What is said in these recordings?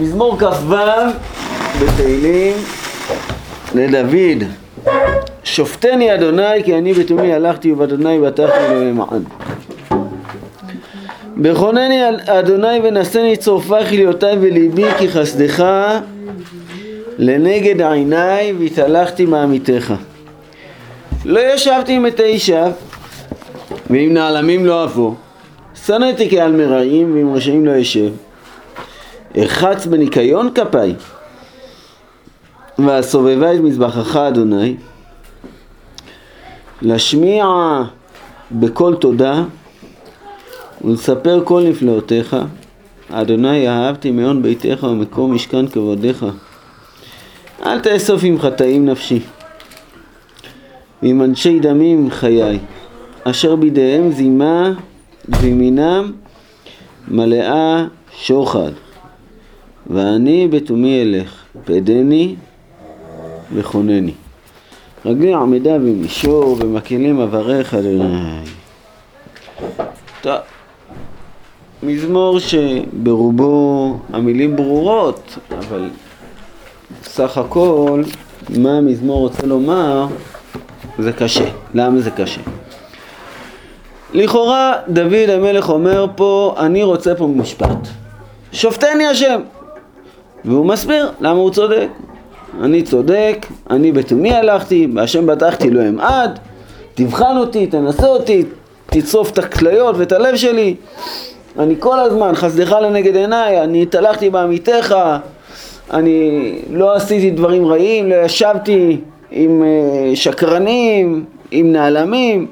מזמור כ"ו בתהילים. לדוד שופטני אדוני כי אני בתומי הלכתי ובאדוני בטחתי לא למען. בכונני אדוני ונשני צורפה חיליותיי וליבי כי חסדך לנגד עיניי והתהלכתי מעמיתך. לא ישבתי עם מתי שווא ועם נעלמים לא אבוא שנאתי כעל מרעים ועם רשעים לא אשב ארחץ בניקיון כפיי והסובבה את מזבחך אדוני להשמיע בקול תודה ולספר כל נפלאותיך. אדוני אהבתי מעון ביתך ומקום משכן כבודיך אל תאסוף עם חטאים נפשי ועם אנשי דמים חיי אשר בידיהם זימה וימינם מלאה שוחד ואני בתומי אלך פדני וכונני רגלי עמדה במישור ומקהלים אברך אדוני. טוב מזמור שברובו המילים ברורות אבל סך הכל מה המזמור רוצה לומר זה קשה. למה זה קשה? לכאורה דוד המלך אומר פה אני רוצה פה משפט. שופטני השם והוא מסביר למה הוא צודק. אני צודק, אני בתומי הלכתי, בהשם בטחתי לא אמעד, תבחן אותי, תנסה אותי, תצרוף את הכליות ואת הלב שלי. אני כל הזמן, חסדך לנגד עיניי, אני התהלכתי בעמיתך, אני לא עשיתי דברים רעים, לא ישבתי עם אה, שקרנים, עם נעלמים,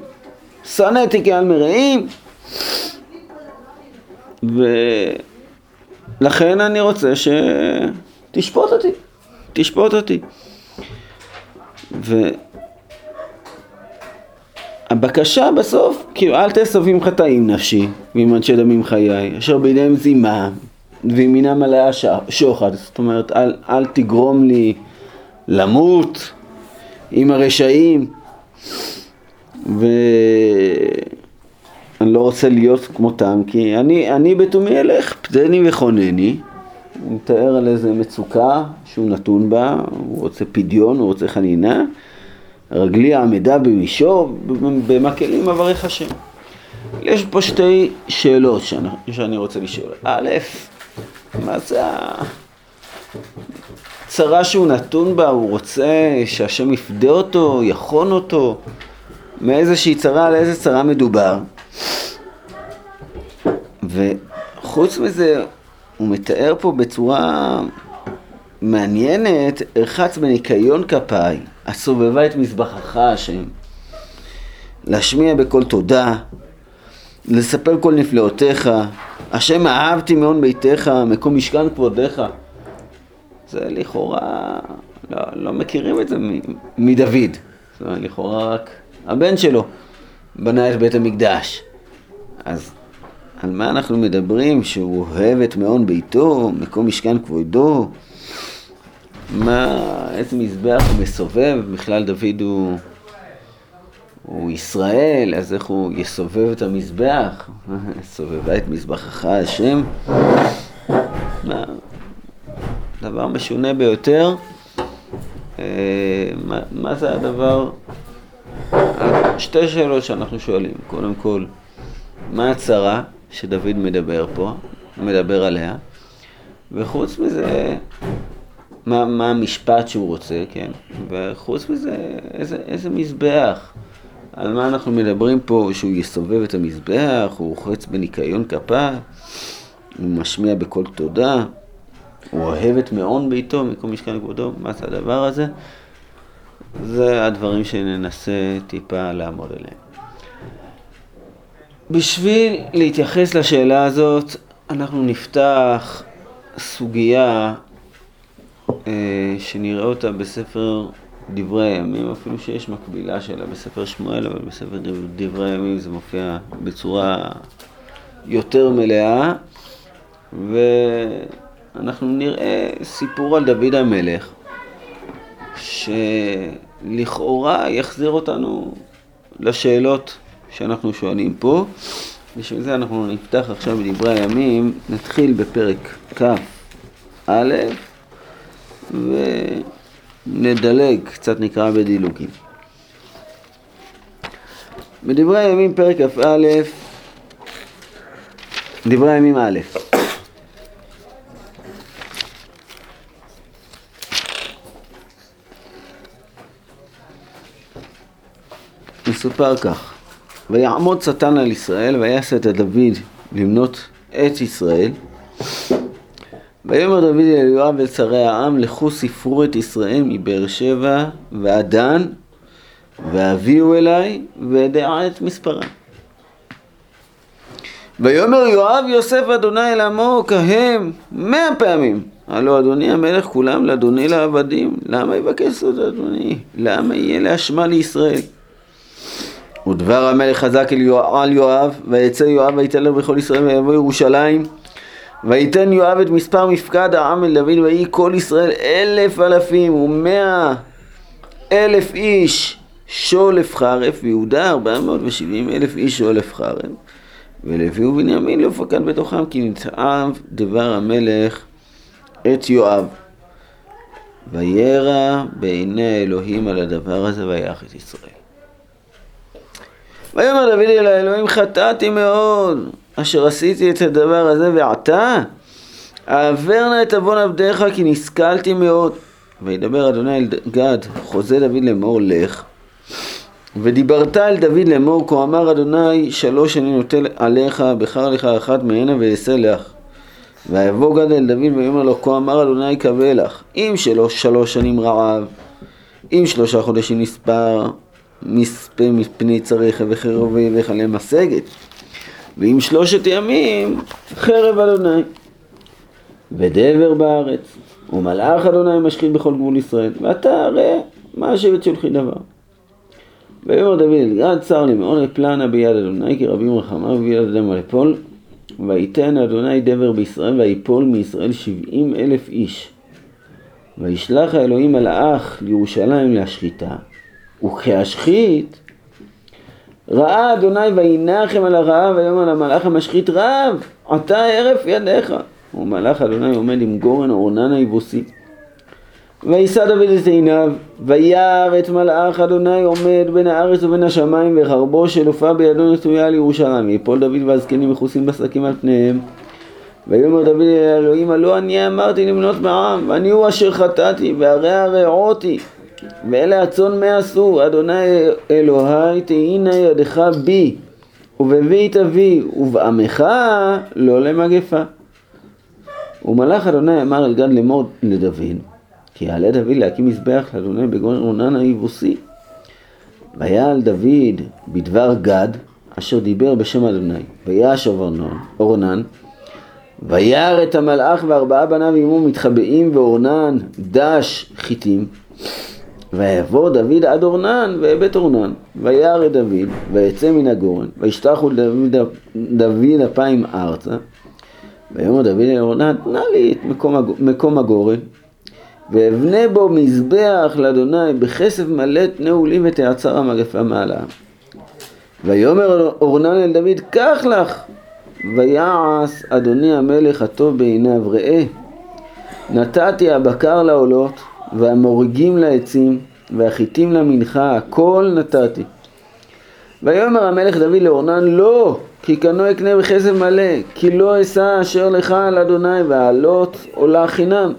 שנאתי כעל מרעים, ולכן אני רוצה שתשפוט אותי. תשפוט אותי. והבקשה בסוף, כאילו אל תאסוף עם חטאים נפשי ועם אנשי דמים חיי, אשר בידיהם זימה וימינם מלאה שוחד, זאת אומרת אל, אל תגרום לי למות עם הרשעים ואני לא רוצה להיות כמותם כי אני, אני בתומי אלך פדני וכונני הוא מתאר על איזה מצוקה שהוא נתון בה, הוא רוצה פדיון, הוא רוצה חנינה. רגלי עמדה במישור, במקהלים אברך השם. יש פה שתי שאלות שאני, שאני רוצה לשאול. א', מה זה הצרה שהוא נתון בה, הוא רוצה שהשם יפדה אותו, יכון אותו, מאיזושהי צרה, על איזה צרה מדובר. וחוץ מזה, הוא מתאר פה בצורה מעניינת, ארחץ בניקיון כפיי, הסובבה את מזבחך השם, להשמיע בקול תודה, לספר כל נפלאותיך, השם אהבתי מעון ביתך, מקום משכן כבודיך. זה לכאורה, לא, לא מכירים את זה מדוד, זאת אומרת לכאורה רק הבן שלו בנה את בית המקדש. אז על מה אנחנו מדברים? שהוא אוהב את מעון ביתו, מקום משכן כבודו? מה, איזה מזבח הוא מסובב? בכלל דוד הוא, הוא ישראל, אז איך הוא יסובב את המזבח? סובבה את מזבחך השם? מה, דבר משונה ביותר. אה, מה, מה זה הדבר? שתי שאלות שאנחנו שואלים. קודם כל, מה הצרה? שדוד מדבר פה, מדבר עליה, וחוץ מזה, מה, מה המשפט שהוא רוצה, כן? וחוץ מזה, איזה, איזה מזבח. על מה אנחנו מדברים פה, שהוא יסובב את המזבח, הוא רוחץ בניקיון כפה, הוא משמיע בקול תודה, הוא אוהב את מעון ביתו מקום משכן כבודו, מה זה הדבר הזה? זה הדברים שננסה טיפה לעמוד עליהם. בשביל להתייחס לשאלה הזאת, אנחנו נפתח סוגיה אה, שנראה אותה בספר דברי הימים, אפילו שיש מקבילה שלה בספר שמואל, אבל בספר דברי הימים זה מופיע בצורה יותר מלאה, ואנחנו נראה סיפור על דוד המלך, שלכאורה יחזיר אותנו לשאלות שאנחנו שואלים פה. בשביל זה אנחנו נפתח עכשיו בדברי הימים, נתחיל בפרק כ' א', ונדלג, קצת נקרא בדילוגים. בדברי הימים פרק כ"א, דברי הימים א', מסופר כך: ויעמוד שטן על ישראל ויעשה את דוד למנות את ישראל ויאמר דוד אל יואב ואל שרי העם לכו ספרו את ישראל מבאר שבע ועד דן והביאו אליי ואדע את מספרם ויאמר יואב יוסף אדוני אל עמו כהם מאה פעמים הלא אדוני המלך כולם לאדוני לעבדים למה יבקש זאת אדוני? למה יהיה להשמע לישראל? ודבר המלך חזק על יואב, ויצא יואב ויתעלר בכל ישראל ויבוא ירושלים. ויתן יואב את מספר מפקד העם אל דוד ויהי כל ישראל אלף אלפים ומאה אלף איש שולף חרף, ויהודה ארבע מאות ושבעים אלף איש שולף חרף. ולוי ובנימין לא פקד בתוכם כי נתעב דבר המלך את יואב. וירא בעיני האלוהים על הדבר הזה ויח את ישראל. ויאמר דוד אל האלוהים חטאתי מאוד אשר עשיתי את הדבר הזה ועתה העבר נא את עוון עבדיך כי נסכלתי מאוד. וידבר אדוני אל גד חוזה דוד לאמור לך. ודיברת אל דוד לאמור כה אמר אדוני שלוש אני נוטל עליך בחר לך אחת מהנה ואעשה לך. ויבוא גד אל דוד ויאמר לו כה אמר אדוני קווה לך. אם שלוש שנים רעב אם שלושה חודשים נספר מספה מפני צריך וחרבי וכלה משגת. ועם שלושת ימים חרב אדוני. ודבר בארץ, ומלאך אדוני משחית בכל גבול ישראל, ואתה הרי מה השבט שולחי דבר. ויאמר דוד אל גד צר לי מאוד לפלנה ביד אדוני כי רבים רחמיו ויד אדם לפול ויתן אדוני דבר בישראל ויפול מישראל שבעים אלף איש וישלח האלוהים מלאך לירושלים להשחיתה וכהשחית ראה אדוני וינחם על הרעב ויאמר למלאך המשחית רב עתה הרף ידיך. ומלאך אדוני עומד עם גורן אורנן היבוסי. וישא דוד את עיניו וירא את מלאך אדוני עומד בין הארץ ובין השמיים וחרבו שלופה בידו נטויה על ירושלים. ויפול דוד והזקנים מכוסים בשקים על פניהם. ויאמר דוד אל האלוהים הלא אני אמרתי למנות בעם ואני הוא אשר חטאתי והרי הרעותי ואלה הצאן מה עשו, אדוני אלוהי תהינה ידך בי, ובבית אבי, ובעמך לא למגפה. ומלאך אדוני אמר אל גד לאמור לדוד, כי יעלה דוד להקים מזבח לאדוני בגון רונן היבוסי. ויעל דוד בדבר גד, אשר דיבר בשם אדוני, ויעש אורנן, וירא את המלאך וארבעה בניו עמו מתחבאים ואורנן דש חיטים. ויבוא דוד עד אורנן והבט אורנן, וירא דוד, ויצא מן הגורן, וישתחו דוד, דוד אפיים ארצה, ויאמר דוד אל אורנן, תנה לי את מקום, מקום הגורן, ואבנה בו מזבח לאדוני בכסף מלא תנאו לי ותעצר המגפה מעלה. ויאמר אורנן אל דוד, קח לך, ויעש אדוני המלך הטוב בעיניו, ראה, נתתי הבקר לעולות, והמורגים לעצים, והחיטים למנחה, הכל נתתי. ויאמר המלך דוד לאורנן, לא, כי קנו אקנה בכסף מלא, כי לא אשא אשר לך על אדוני, והעלות עולה חינם.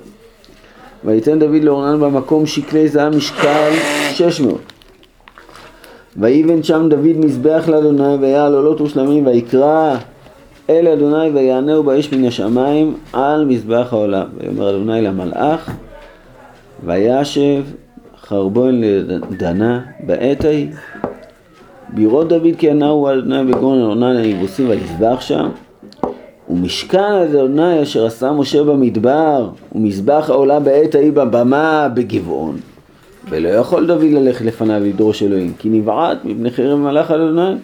ויתן דוד לאורנן במקום שקלי זהב משקל שש מאות. ויבן שם דוד מזבח לאדוני, ויעל עולות ושלמים, ויקרא אל אדוני ויענהו באש מן השמיים על מזבח העולם. ויאמר אדוני למלאך וישב חרבון לדנה בעת ההיא. בראות דוד כי ענהו על אדוני בגון אורנן היבוסי ויזבח שם. ומשכן אדוני אשר עשה משה במדבר, ומזבח העולה בעת ההיא בבמה בגבעון. ולא יכול דוד ללכת לפניו לדרוש אלוהים, כי נבעט מפני חרב מלאך אדוני.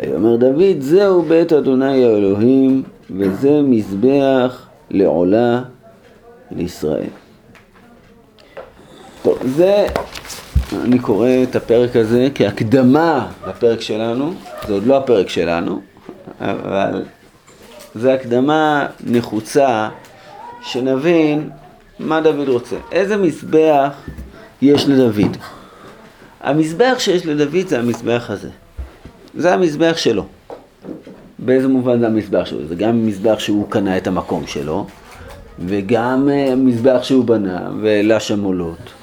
ויאמר דוד, זהו בית אדוני האלוהים, וזה מזבח לעולה לישראל. טוב, זה, אני קורא את הפרק הזה כהקדמה לפרק שלנו, זה עוד לא הפרק שלנו, אבל זה הקדמה נחוצה שנבין מה דוד רוצה. איזה מזבח יש לדוד? המזבח שיש לדוד זה המזבח הזה. זה המזבח שלו. באיזה מובן זה המזבח שלו? זה גם מזבח שהוא קנה את המקום שלו, וגם אה, מזבח שהוא בנה, והעלה שם עולות.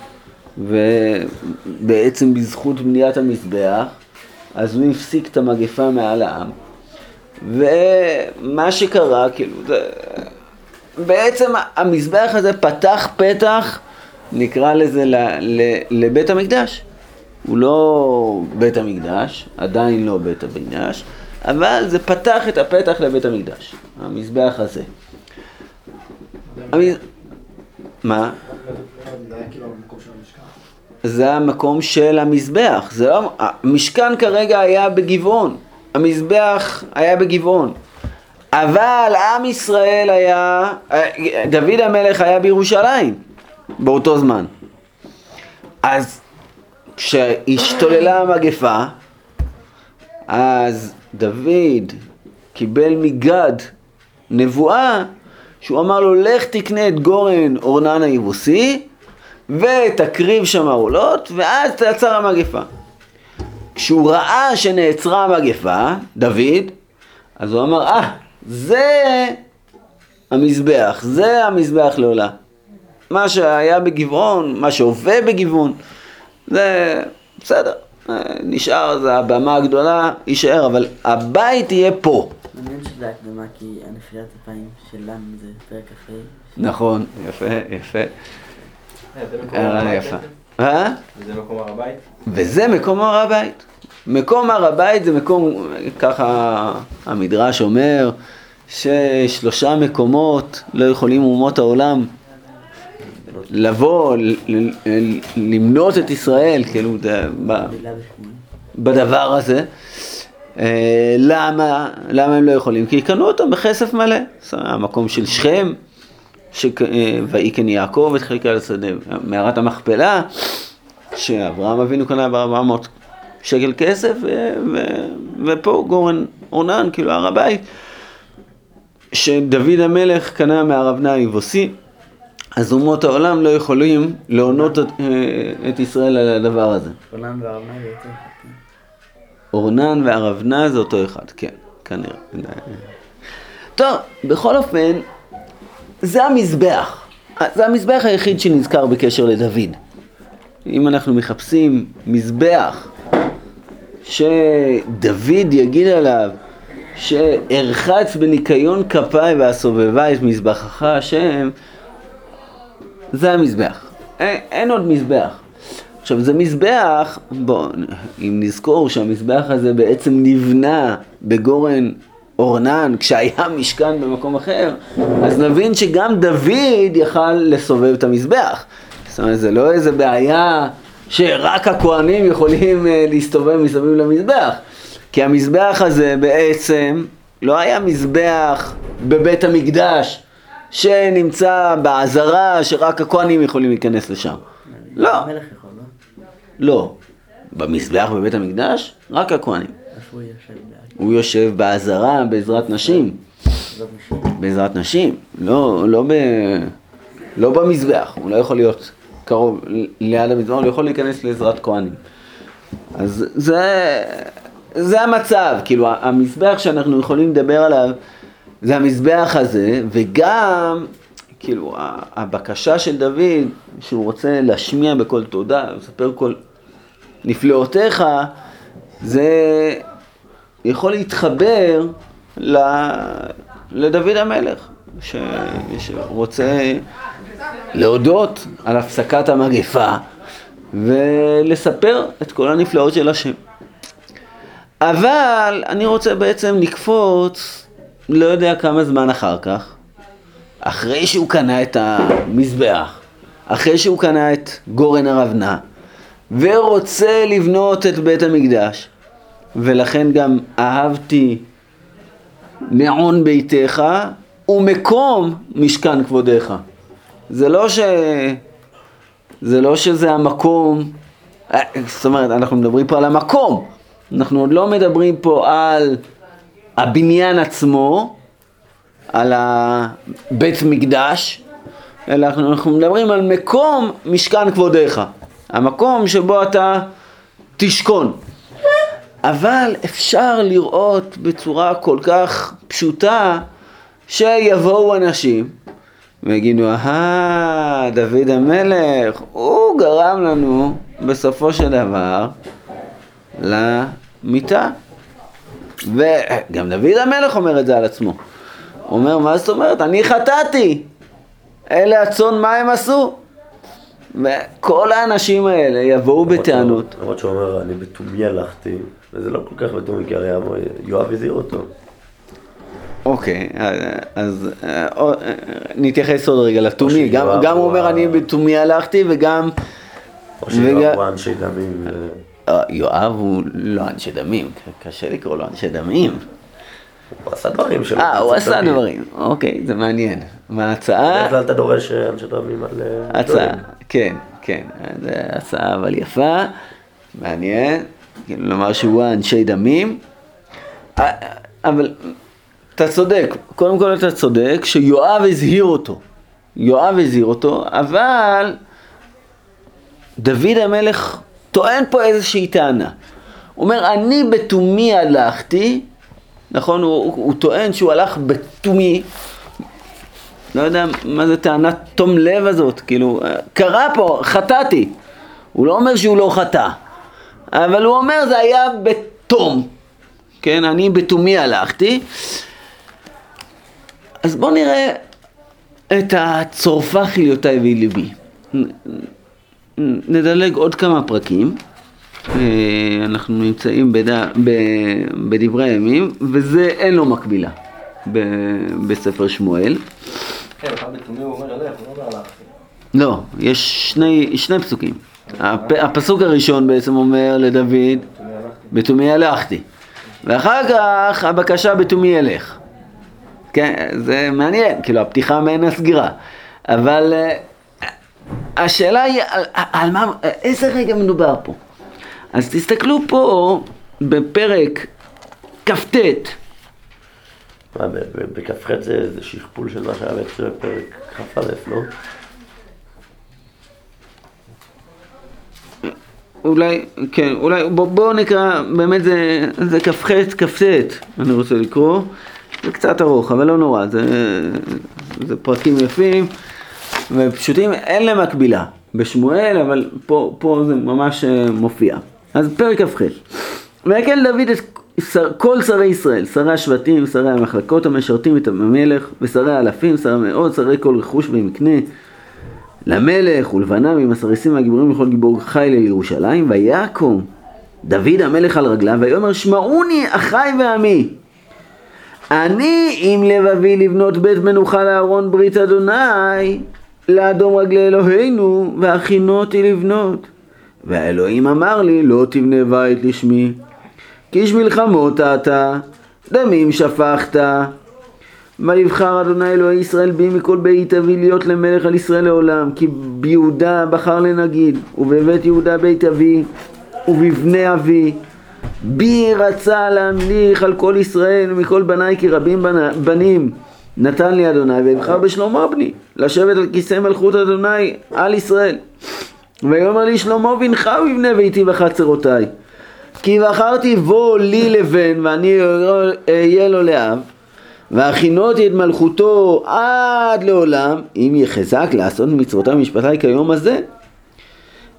ובעצם בזכות בניית המזבח, אז הוא הפסיק את המגפה מעל העם. ומה שקרה, כאילו, זה... בעצם המזבח הזה פתח פתח, נקרא לזה, ל, ל, לבית המקדש. הוא לא בית המקדש, עדיין לא בית המקדש, אבל זה פתח את הפתח לבית המקדש, המזבח הזה. המז... מה? זה המקום של המזבח, זה לא... המשכן כרגע היה בגבעון, המזבח היה בגבעון, אבל עם ישראל היה, דוד המלך היה בירושלים באותו זמן. אז כשהשתוללה המגפה, אז דוד קיבל מגד נבואה שהוא אמר לו לך תקנה את גורן אורנן היבוסי ותקריב שם עולות ואז תעצר המגפה. כשהוא ראה שנעצרה המגפה, דוד, אז הוא אמר, אה, זה המזבח, זה המזבח לעולה. מה שהיה בגבעון, מה שהווה בגבעון, זה בסדר, נשאר, זה הבמה הגדולה, יישאר, אבל הבית יהיה פה. מעניין שזה הקדמה, כי הנפילת אפיים של לם זה פרק אחרי. נכון, יפה, יפה. הערה יפה. אה? וזה מקום הר הבית? וזה מקום הר הבית. מקום הר הבית זה מקום, ככה המדרש אומר, ששלושה מקומות לא יכולים אומות העולם לבוא, למנות את ישראל, כאילו, בדבר הזה. אה, למה, למה הם לא יכולים? כי קנו אותם בכסף מלא. המקום של שכם, אה, ויהי כן יעקב את חלקה לשדה, מערת המכפלה, שאברהם אבינו קנה ב-400 שקל כסף, ופה גורן אורנן, כאילו הר הבית, שדוד המלך קנה מהרבנה היבוסי. אז אומות העולם לא יכולים להונות את, אה, את ישראל על הדבר הזה. אורנן והרבנה זה אחד. כן. אורנן והרבנה זה אותו אחד, כן, כנראה. טוב, בכל אופן, זה המזבח. זה המזבח היחיד שנזכר בקשר לדוד. אם אנחנו מחפשים מזבח שדוד יגיד עליו שארחץ בניקיון כפיי והסובבה את מזבחך השם, זה המזבח. אין, אין עוד מזבח. עכשיו זה מזבח, בואו, אם נזכור שהמזבח הזה בעצם נבנה בגורן אורנן כשהיה משכן במקום אחר, אז נבין שגם דוד יכל לסובב את המזבח. זאת אומרת, זה לא איזה בעיה שרק הכוהנים יכולים אה, להסתובב מסביב למזבח. כי המזבח הזה בעצם לא היה מזבח בבית המקדש שנמצא בעזרה שרק הכוהנים יכולים להיכנס לשם. לא. לא? לא. במזבח בבית המקדש, רק הכוהנים. איפה הוא יושב? הוא יושב בעזרה בעזרת נשים. בעזרת נשים, לא, לא, ב, לא במזבח, הוא לא יכול להיות קרוב ליד המזבח, הוא לא יכול להיכנס לעזרת כהנים. אז זה, זה המצב, כאילו המזבח שאנחנו יכולים לדבר עליו זה המזבח הזה, וגם, כאילו, הבקשה של דוד, שהוא רוצה להשמיע בקול תודה, לספר כל נפלאותיך, זה יכול להתחבר ל... לדוד המלך, ש... שרוצה להודות על הפסקת המגפה ולספר את כל הנפלאות של השם. אבל אני רוצה בעצם לקפוץ לא יודע כמה זמן אחר כך, אחרי שהוא קנה את המזבח, אחרי שהוא קנה את גורן הרבנה, ורוצה לבנות את בית המקדש, ולכן גם אהבתי מעון ביתך ומקום משכן כבודיך. זה לא ש... זה לא שזה המקום, אה, זאת אומרת, אנחנו מדברים פה על המקום, אנחנו עוד לא מדברים פה על הבניין עצמו, על הבית מקדש, אלא אנחנו, מדברים על מקום משכן כבודיך, המקום שבו אתה תשכון. אבל אפשר לראות בצורה כל כך פשוטה שיבואו אנשים ויגידו, אהה, דוד המלך, הוא גרם לנו בסופו של דבר למיטה. וגם דוד המלך אומר את זה על עצמו. הוא אומר, מה זאת אומרת? אני חטאתי. אלה הצאן, מה הם עשו? וכל האנשים האלה יבואו בטענות. למרות שהוא אומר, אני בתומי הלכתי, וזה לא כל כך בתומי, כי הרי יואב הזהיר אותו. אוקיי, אז אה, אה, נתייחס עוד רגע לתומי. גם הוא אומר, אני בתומי הלכתי, וגם... או שיואב הוא אנשי דמים. אה, יואב הוא לא אנשי דמים, קשה לקרוא לו אנשי דמים. הוא עשה דברים שלו. אה, הוא עשה. דברים, אוקיי, זה מעניין. מה בדרך ההצעה? כלל אתה דורש אנשי דמים על... הצעה. כן, כן, הצעה אבל יפה, מעניין, לומר שהוא אנשי דמים, אה, אבל אתה צודק, קודם כל אתה צודק שיואב הזהיר אותו, יואב הזהיר אותו, אבל דוד המלך טוען פה איזושהי טענה. הוא אומר, אני בתומי הלכתי, נכון, הוא, הוא, הוא טוען שהוא הלך בתומי, לא יודע מה זה טענת תום לב הזאת, כאילו, קרה פה, חטאתי. הוא לא אומר שהוא לא חטא, אבל הוא אומר זה היה בתום, כן, אני בתומי הלכתי. אז בואו נראה את הצורפה חיליותיי ויהי ליבי. נ- נ- נדלג עוד כמה פרקים. אה, אנחנו נמצאים בד... ב... בדברי הימים, וזה אין לו מקבילה ב... בספר שמואל. כן, אחד בתומי הוא אומר אלך, הוא לא אומר הלכתי. לא, יש שני, שני פסוקים. הפ... הפסוק הראשון בעצם אומר לדוד, בתומי הלכתי. ואחר כך הבקשה בתומי אלך. כן, זה מעניין, כאילו הפתיחה מעין הסגירה. אבל אה, השאלה היא על, על מה, איזה רגע מדובר פה. אז תסתכלו פה בפרק כ"ט, מה, בכ"ח זה שכפול של מה שהיה בפרק כ"א, לא? אולי, כן, אולי, בוא, בוא נקרא, באמת זה, זה כ"ח, כ"ט, אני רוצה לקרוא, זה קצת ארוך, אבל לא נורא, זה, זה פרקים יפים ופשוטים, אין להם מקבילה בשמואל, אבל פה, פה זה ממש אה, מופיע. אז פרק כ"ח, ויקל דוד את שר, כל שרי ישראל, שרי השבטים, שרי המחלקות המשרתים את המלך, ושרי האלפים, שרי המאות, שרי כל רכוש ומקנה, למלך ולבניו עם הסריסים והגיבורים לכל גיבור חיל אל ירושלים, ויקום דוד המלך על רגליו, ויאמר שמעוני אחי ועמי, אני עם לבבי לבנות בית מנוחה לארון ברית אדוני, לאדום רגלי אלוהינו, והכינותי לבנות. והאלוהים אמר לי, לא תבנה בית לשמי, כי איש מלחמות אתה, דמים שפכת, ויבחר אדוני אלוהי ישראל בי מכל בית אבי להיות למלך על ישראל לעולם כי ביהודה בחר לנגיד ובבית יהודה בית אבי ובבני אבי. בי רצה להמליך על כל ישראל ומכל בניי כי רבים בנ- בנים נתן לי אדוני ויבחר בשלמה בני לשבת על כיסא מלכות אדוני על ישראל. ויאמר לי שלמה בנך ובבני ביתי בחצרותיי כי בחרתי בו לי לבן ואני אהיה לו לאב והכינותי את מלכותו עד לעולם, אם יחזק לעשות מצוותיו ומשפטיי כיום הזה.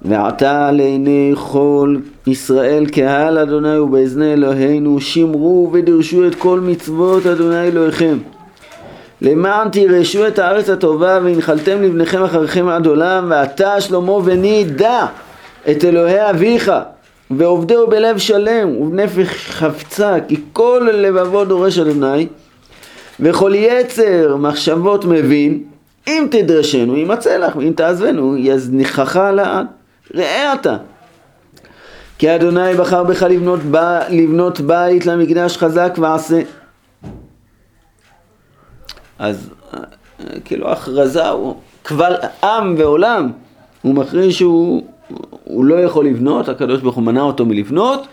ועתה לעיני כל ישראל קהל אדוני ובאזני אלוהינו שמרו ודרשו את כל מצוות אדוני אלוהיכם. למען תירשו את הארץ הטובה והנחלתם לבניכם אחריכם עד עולם ואתה שלמה בני דע את אלוהי אביך ועובדהו בלב שלם ובנפש חפצה כי כל לבבו דורש אדוני וכל יצר מחשבות מבין, אם תדרשנו ימצא לך, ואם תעזבנו יזניחך לעד. ראה אתה. כי אדוני בחר בך לבנות, ב... לבנות בית למקדש חזק ועשה. אז כאילו הכרזה הוא קבל עם ועולם. הוא מכריז שהוא הוא לא יכול לבנות, הקדוש ברוך הוא מנע אותו מלבנות,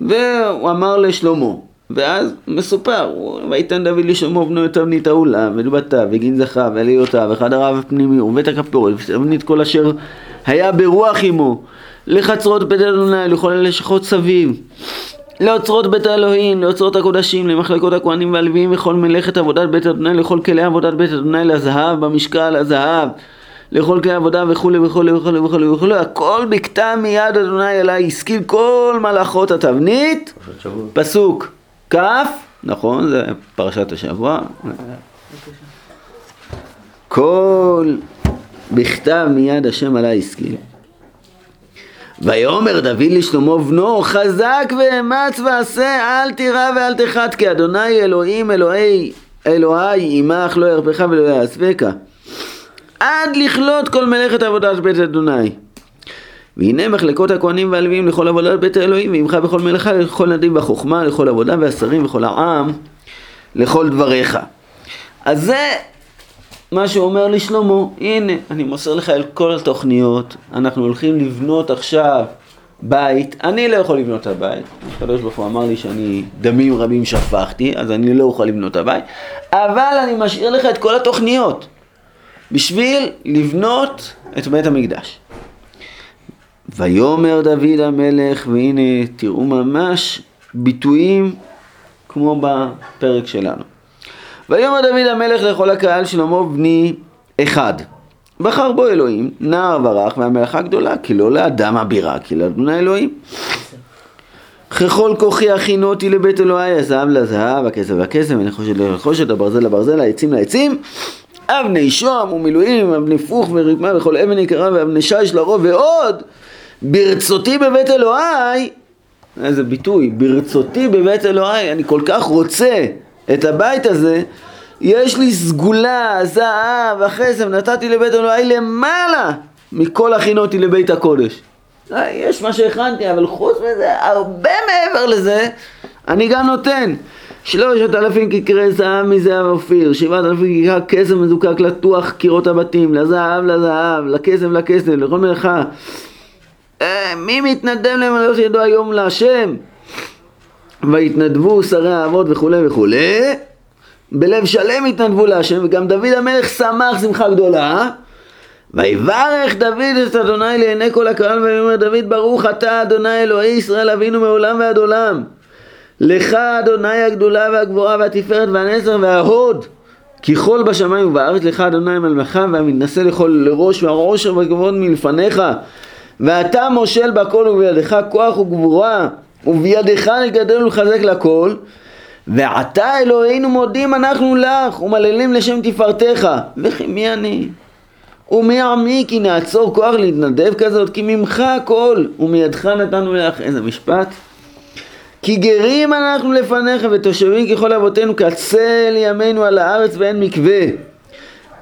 והוא אמר לשלמה, ואז מסופר, ויתן דוד לשלמה בנו את תבנית האולם, ודבתה, וגנזכה, ועליותה, וחדריו הפנימי, ובית הכפורת, ותבנית כל אשר היה ברוח עמו, לחצרות בית אדוני, לכל הלשכות סביב, לאוצרות בית האלוהים, לאוצרות הקודשים, למחלקות הכהנים והלוויים, וכל מלאכת עבודת בית אדוני, לכל כלי עבודת בית אדוני, לזהב במשקל, הזהב, לכל כלי עבודה וכולי וכולי וכולי וכולי וכולי, הכל בכתב מיד אדוני אליי, השכיל כל מלאכות התבנית. פסוק כ', נכון, זה פרשת השבוע. כל בכתב מיד השם עלי השכיל. ויאמר דוד לשלמה בנו חזק ואמץ ועשה אל תירא ואל תחת כי אדוני אלוהים אלוהי אלוהי עמך לא ירפך ולא יעזבך עד לכלות כל מלאכת עבודת בית אדוני והנה מחלקות הכהנים והלוויים לכל עבודת בית האלוהים ועמך בכל מלאכה לכל נדיב בחוכמה לכל עבודה והשרים וכל העם לכל דבריך. אז זה מה שאומר לשלמה, הנה, אני מוסר לך את כל התוכניות, אנחנו הולכים לבנות עכשיו בית, אני לא יכול לבנות את הבית, הקדוש ברוך הוא אמר לי שאני דמים רבים שפכתי, אז אני לא אוכל לבנות את הבית, אבל אני משאיר לך את כל התוכניות בשביל לבנות את בית המקדש. ויאמר דוד המלך, והנה תראו ממש ביטויים כמו בפרק שלנו. ויאמר דוד המלך לכל הקהל שלמה בני אחד. בחר בו אלוהים, נער ורך והמלאכה גדולה, כי לא לאדם הבירה, כי לאדוני אלוהים. ככל כוחי הכינותי לבית אלוהי, הזהב לזהב, הכסף לכסף, ונחושת לנחושת, הברזל לברזל, העצים לעצים, אבני שוהם ומילואים, אבני פוך ורקמה וכל אבן יקרה ואבני שיש לרוב ועוד, ברצותי בבית אלוהי, איזה ביטוי, ברצותי בבית אלוהי, אני כל כך רוצה את הבית הזה, יש לי סגולה, זהב וכסף, נתתי לבית אלוהי למעלה מכל הכינותי לבית הקודש. אה, יש מה שהכנתי, אבל חוץ מזה, הרבה מעבר לזה, אני גם נותן. שלושת אלפים כיכרי זהב מזהב אופיר, שבעת אלפים כיכר כסף מזוקק לתוח קירות הבתים, לזהב לזהב, לכסף לכסף, לכל מלאכה. אה, מי מתנדב למלא ידו היום להשם? ויתנדבו שרי האבות וכולי וכולי, בלב שלם התנדבו להשם, וגם דוד המלך שמח שמחה גדולה. ויברך דוד את אדוני לעיני כל הקהל, ויאמר דוד ברוך אתה אדוני אלוהי ישראל אבינו מעולם ועד עולם. לך אדוני הגדולה והגבוהה והתפארת והנצר וההוד. כי כל בשמיים ובארץ לך אדוני מלמך והמתנשא לכל לראש והעושר והכבוד מלפניך ואתה מושל בכל ובידך כוח וגבורה ובידך לגדל ולחזק לכל ועתה אלוהינו מודים אנחנו לך ומללים לשם תפארתך. וכי מי אני? ומי עמי כי נעצור כוח להתנדב כזאת? כי ממך הכל ומידך נתנו לך. איזה משפט. כי גרים אנחנו לפניך ותושבים ככל אבותינו כצל ימינו על הארץ ואין מקווה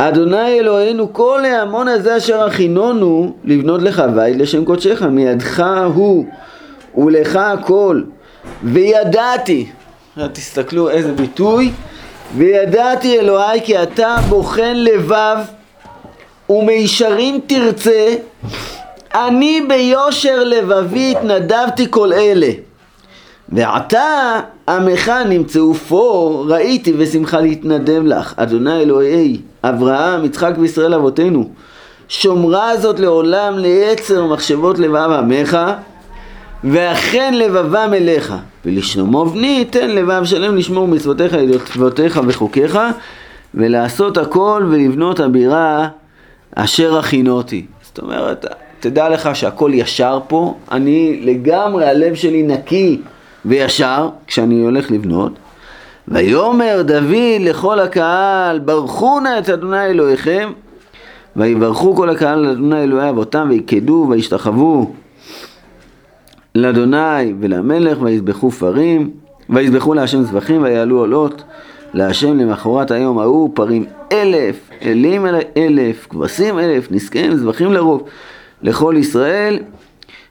אדוני אלוהינו כל ההמון הזה אשר הכינונו לבנות לך בית לשם קודשך מידך הוא ולך הכל. וידעתי תסתכלו איזה ביטוי וידעתי אלוהי כי אתה בוחן לבב ומישרים תרצה אני ביושר לבבי התנדבתי כל אלה ועתה עמך נמצאו פה ראיתי ושמחה להתנדב לך. אדוני אלוהי אברהם יצחק וישראל אבותינו שומרה זאת לעולם ליצר מחשבות לבב עמך ואכן לבבם אליך. ולשלמה בני תן לבב שלם לשמור מצוותיך ידיעותיך וחוקיך ולעשות הכל ולבנות הבירה אשר הכינותי. זאת אומרת תדע לך שהכל ישר פה. אני לגמרי הלב שלי נקי וישר כשאני הולך לבנות ויאמר דוד לכל הקהל ברכו נא את אדוני אלוהיכם ויברכו כל הקהל לאדוני אלוהי אבותם ויקדו וישתחוו לאדוני ולמלך ויזבחו פרים ויזבחו להשם זבחים ויעלו עולות להשם למחרת היום ההוא פרים אלף אלים אלף כבשים אלף נזקיהם זבחים לרוב לכל ישראל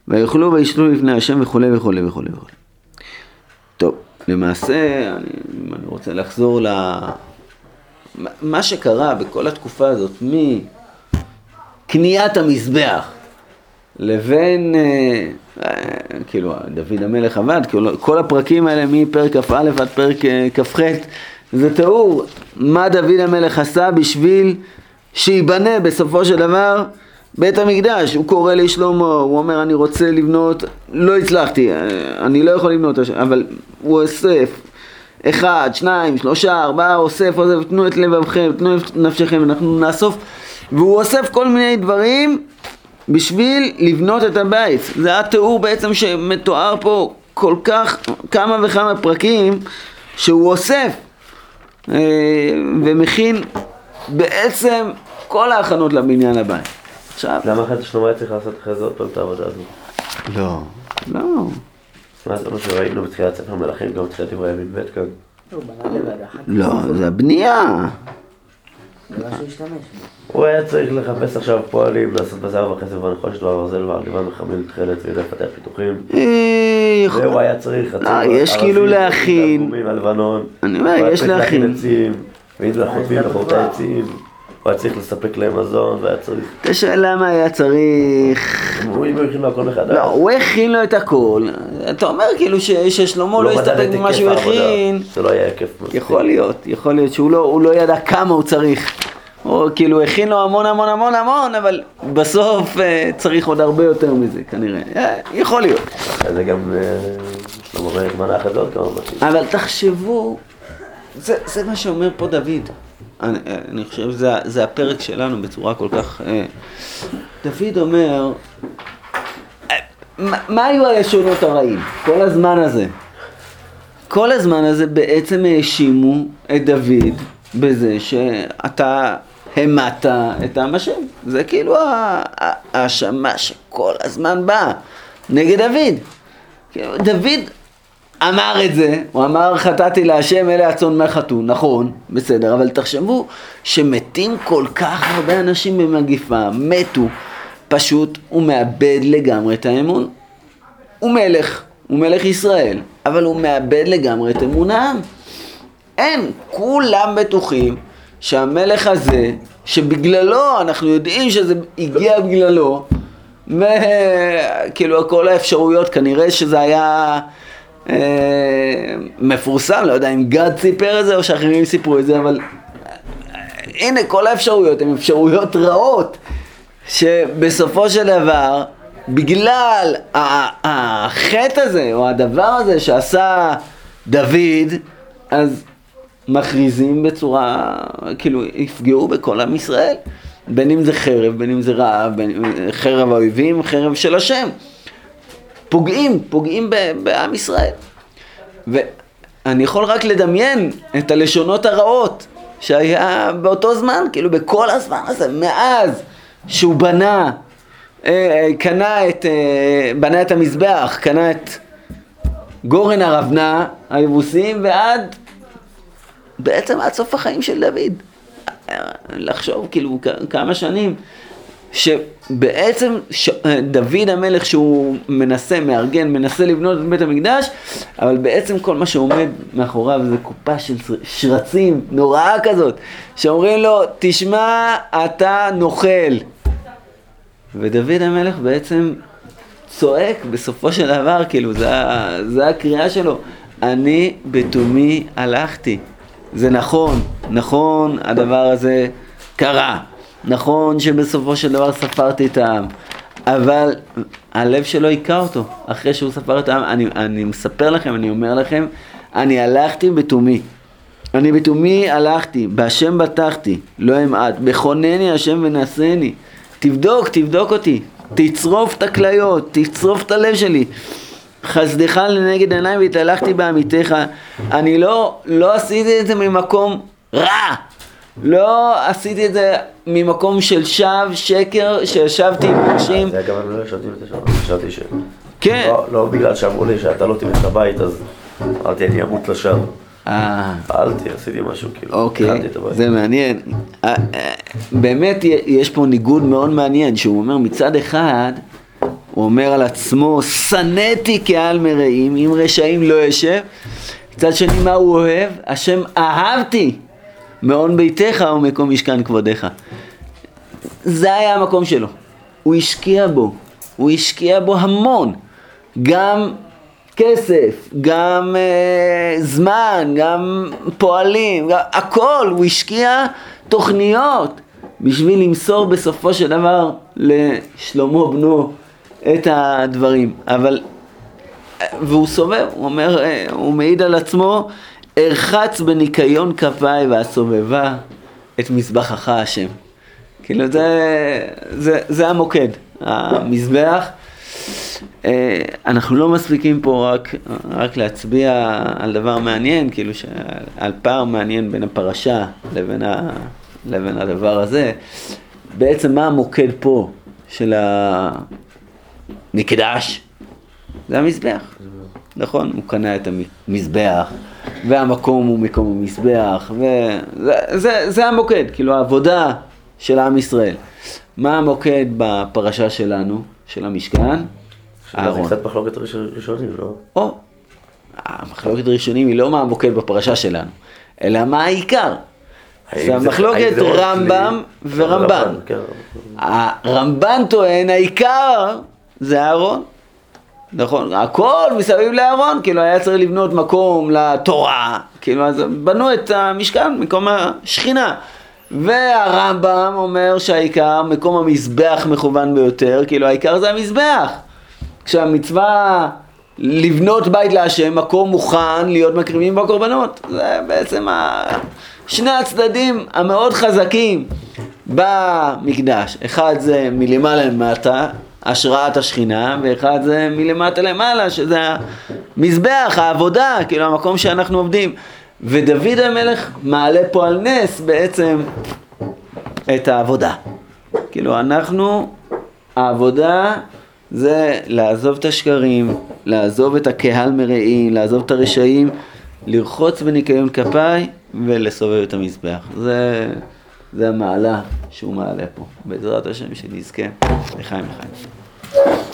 ויאכלו וישתו לפני השם וכולי וכולי וכולי וכולי למעשה אני, אני רוצה לחזור ל... מה שקרה בכל התקופה הזאת מקניית המזבח לבין, אה, אה, כאילו, דוד המלך עבד, כאילו, כל הפרקים האלה מפרק כ"א עד פרק אה, כ"ח, זה תיאור מה דוד המלך עשה בשביל שייבנה בסופו של דבר בית המקדש. הוא קורא לשלמה, הוא אומר אני רוצה לבנות, לא הצלחתי, אה, אני לא יכול לבנות, אבל הוא אוסף. אחד, שניים, שלושה, ארבעה, אוסף, אוסף, תנו את לבבכם, תנו את נפשכם, אנחנו נאסוף, והוא אוסף כל מיני דברים בשביל לבנות את הבית. זה התיאור בעצם שמתואר פה כל כך, כמה וכמה פרקים שהוא אוסף אה, ומכין בעצם כל ההכנות לבניין הבית. עכשיו, למה אחרי שלמה היה צריך לעשות אחרי זה עוד פעם את העבודה הזו? לא, לא, מה זה מה שראינו בתחילת ספר מלכים, גם בתחילת דברי הימים ב' כאן? אחת. לא, זה הבנייה. זה. הוא היה צריך לחפש עכשיו פועלים, לעשות בזר וחסד ונחושת והברזל והרדיבן וחמיל תכלת ויודע לפתח פיתוחים. אה, והוא היה צריך, לא, יש כאילו להכין. אני אומר, יש להכין. עצים, ואם זה החוטבים לחורטי עצים, הוא היה צריך לספק להם מזון, והיה צריך... אתה שואל למה היה צריך... הוא הוא הכין לו הכל מחדש. לא, הוא הכין לו את הכל. אתה אומר כאילו ששלמה לא מדד הסתפק במה שהוא. הכין. זה לא היה היקף מספיק. יכול להיות, יכול להיות שהוא לא, הוא לא ידע כמה הוא צריך. או כאילו הכין לו המון המון המון המון, אבל בסוף אה, צריך עוד הרבה יותר מזה כנראה. אה, יכול להיות. אחרי זה גם אה, שלמה מלך מנה אחרי זה עוד כמה בתים. אבל תחשבו, זה, זה מה שאומר פה דוד. אני, אני חושב שזה זה הפרק שלנו בצורה כל כך... אה, דוד אומר, אה, מה, מה היו הלשונות הרעים כל הזמן הזה? כל הזמן הזה בעצם האשימו את דוד בזה שאתה המטת את העם השם. זה כאילו ההאשמה שכל הזמן באה נגד דוד. כאילו, דוד אמר את זה, הוא אמר חטאתי להשם אלה הצאן מהחתון, נכון, בסדר, אבל תחשבו שמתים כל כך הרבה אנשים במגיפה, מתו, פשוט הוא מאבד לגמרי את האמון. הוא מלך, הוא מלך ישראל, אבל הוא מאבד לגמרי את אמון העם. אין, כולם בטוחים שהמלך הזה, שבגללו, אנחנו יודעים שזה הגיע בגללו, וכאילו כל האפשרויות, כנראה שזה היה מפורסם, לא יודע אם גד סיפר את זה או שאחרים סיפרו את זה, אבל אה, הנה, כל האפשרויות הן אפשרויות רעות, שבסופו של דבר, בגלל החטא הזה, או הדבר הזה שעשה דוד, אז מכריזים בצורה, כאילו, יפגעו בכל עם ישראל. בין אם זה חרב, בין אם זה רעב, בין חרב האויבים, חרב של השם. פוגעים, פוגעים בעם ישראל. ואני יכול רק לדמיין את הלשונות הרעות שהיה באותו זמן, כאילו בכל הזמן הזה, מאז שהוא בנה, אה, אה, קנה את, אה, בנה את המזבח, קנה את גורן ארבנה, היבוסים, ועד בעצם עד סוף החיים של דוד. לחשוב כאילו כמה שנים, שבעצם ש... דוד המלך שהוא מנסה, מארגן, מנסה לבנות את בית המקדש, אבל בעצם כל מה שעומד מאחוריו זה קופה של שר- שרצים נוראה כזאת, שאומרים לו, תשמע, אתה נוכל. ודוד המלך בעצם צועק בסופו של דבר, כאילו, זה, זה הקריאה שלו. אני בתומי הלכתי. זה נכון, נכון, הדבר הזה קרה. נכון שבסופו של דבר ספרתי את העם. אבל הלב שלו היכה אותו אחרי שהוא ספר את העם. אני, אני מספר לכם, אני אומר לכם, אני הלכתי בתומי. אני בתומי הלכתי, בהשם בטחתי, לא אמעט, בכונני השם ונעשני. תבדוק, תבדוק אותי, תצרוף את הכליות, תצרוף את הלב שלי. חסדך לנגד עיניי והתהלכתי בעמיתך. אני לא, לא עשיתי את זה ממקום רע. לא עשיתי את זה ממקום של שווא, שקר, שישבתי עם אנשים. זה אגב, אני לא ישבתי בזה שם, חשבתי ש... כן. לא- לא בגלל שאמרו לי שאתה לא את הבית, אז אמרתי אני אמות לשווא. אה, פעלתי, עשיתי משהו, כאילו, אוקיי, את. זה מעניין. אה, אה, באמת יש פה ניגוד מאוד מעניין, שהוא אומר מצד אחד, הוא אומר על עצמו, שנאתי קהל מרעים, אם רשעים לא אשב. מצד שני, מה הוא אוהב? השם אהבתי מעון ביתך ומקום משכן כבודיך. זה היה המקום שלו. הוא השקיע בו, הוא השקיע בו המון, גם כסף, גם אה, זמן, גם פועלים, גם, הכל, הוא השקיע תוכניות בשביל למסור בסופו של דבר לשלמה בנו את הדברים. אבל, והוא סובב, הוא אומר, אה, הוא מעיד על עצמו, ארחץ בניקיון כפיי והסובבה את מזבחך השם. כאילו זה, זה, זה המוקד, המזבח. אה, אנחנו לא מספיקים פה רק, רק להצביע על דבר מעניין, כאילו על פער מעניין בין הפרשה לבין, ה, לבין הדבר הזה. בעצם מה המוקד פה של המקדש? זה המזבח, נכון? הוא קנה את המזבח, והמקום הוא מקום המזבח, וזה זה, זה המוקד, כאילו העבודה של עם ישראל. מה המוקד בפרשה שלנו, של המשכן? זה קצת מחלוקת ראשונים, לא? או, המחלוקת ראשונים היא לא מה המוקד בפרשה שלנו, אלא מה העיקר. זה המחלוקת רמב"ם ורמב"ן. כן. הרמב"ן טוען, העיקר זה אהרון. נכון, הכל מסביב לאהרון, כאילו היה צריך לבנות מקום לתורה, כאילו אז בנו את המשכן, מקום השכינה. והרמב"ם אומר שהעיקר, מקום המזבח מכוון ביותר, כאילו העיקר זה המזבח. כשהמצווה לבנות בית להשם, מקום מוכן להיות מקריבים בו קורבנות. זה בעצם ה... שני הצדדים המאוד חזקים במקדש. אחד זה מלמעלה למטה, השראת השכינה, ואחד זה מלמטה למעלה, שזה המזבח, העבודה, כאילו המקום שאנחנו עובדים. ודוד המלך מעלה פה על נס בעצם את העבודה. כאילו אנחנו, העבודה זה לעזוב את השקרים, לעזוב את הקהל מרעים, לעזוב את הרשעים, לרחוץ בניקיון כפיי ולסובב את המזבח. זה, זה המעלה שהוא מעלה פה. בעזרת השם שנזכה לחיים לחיים.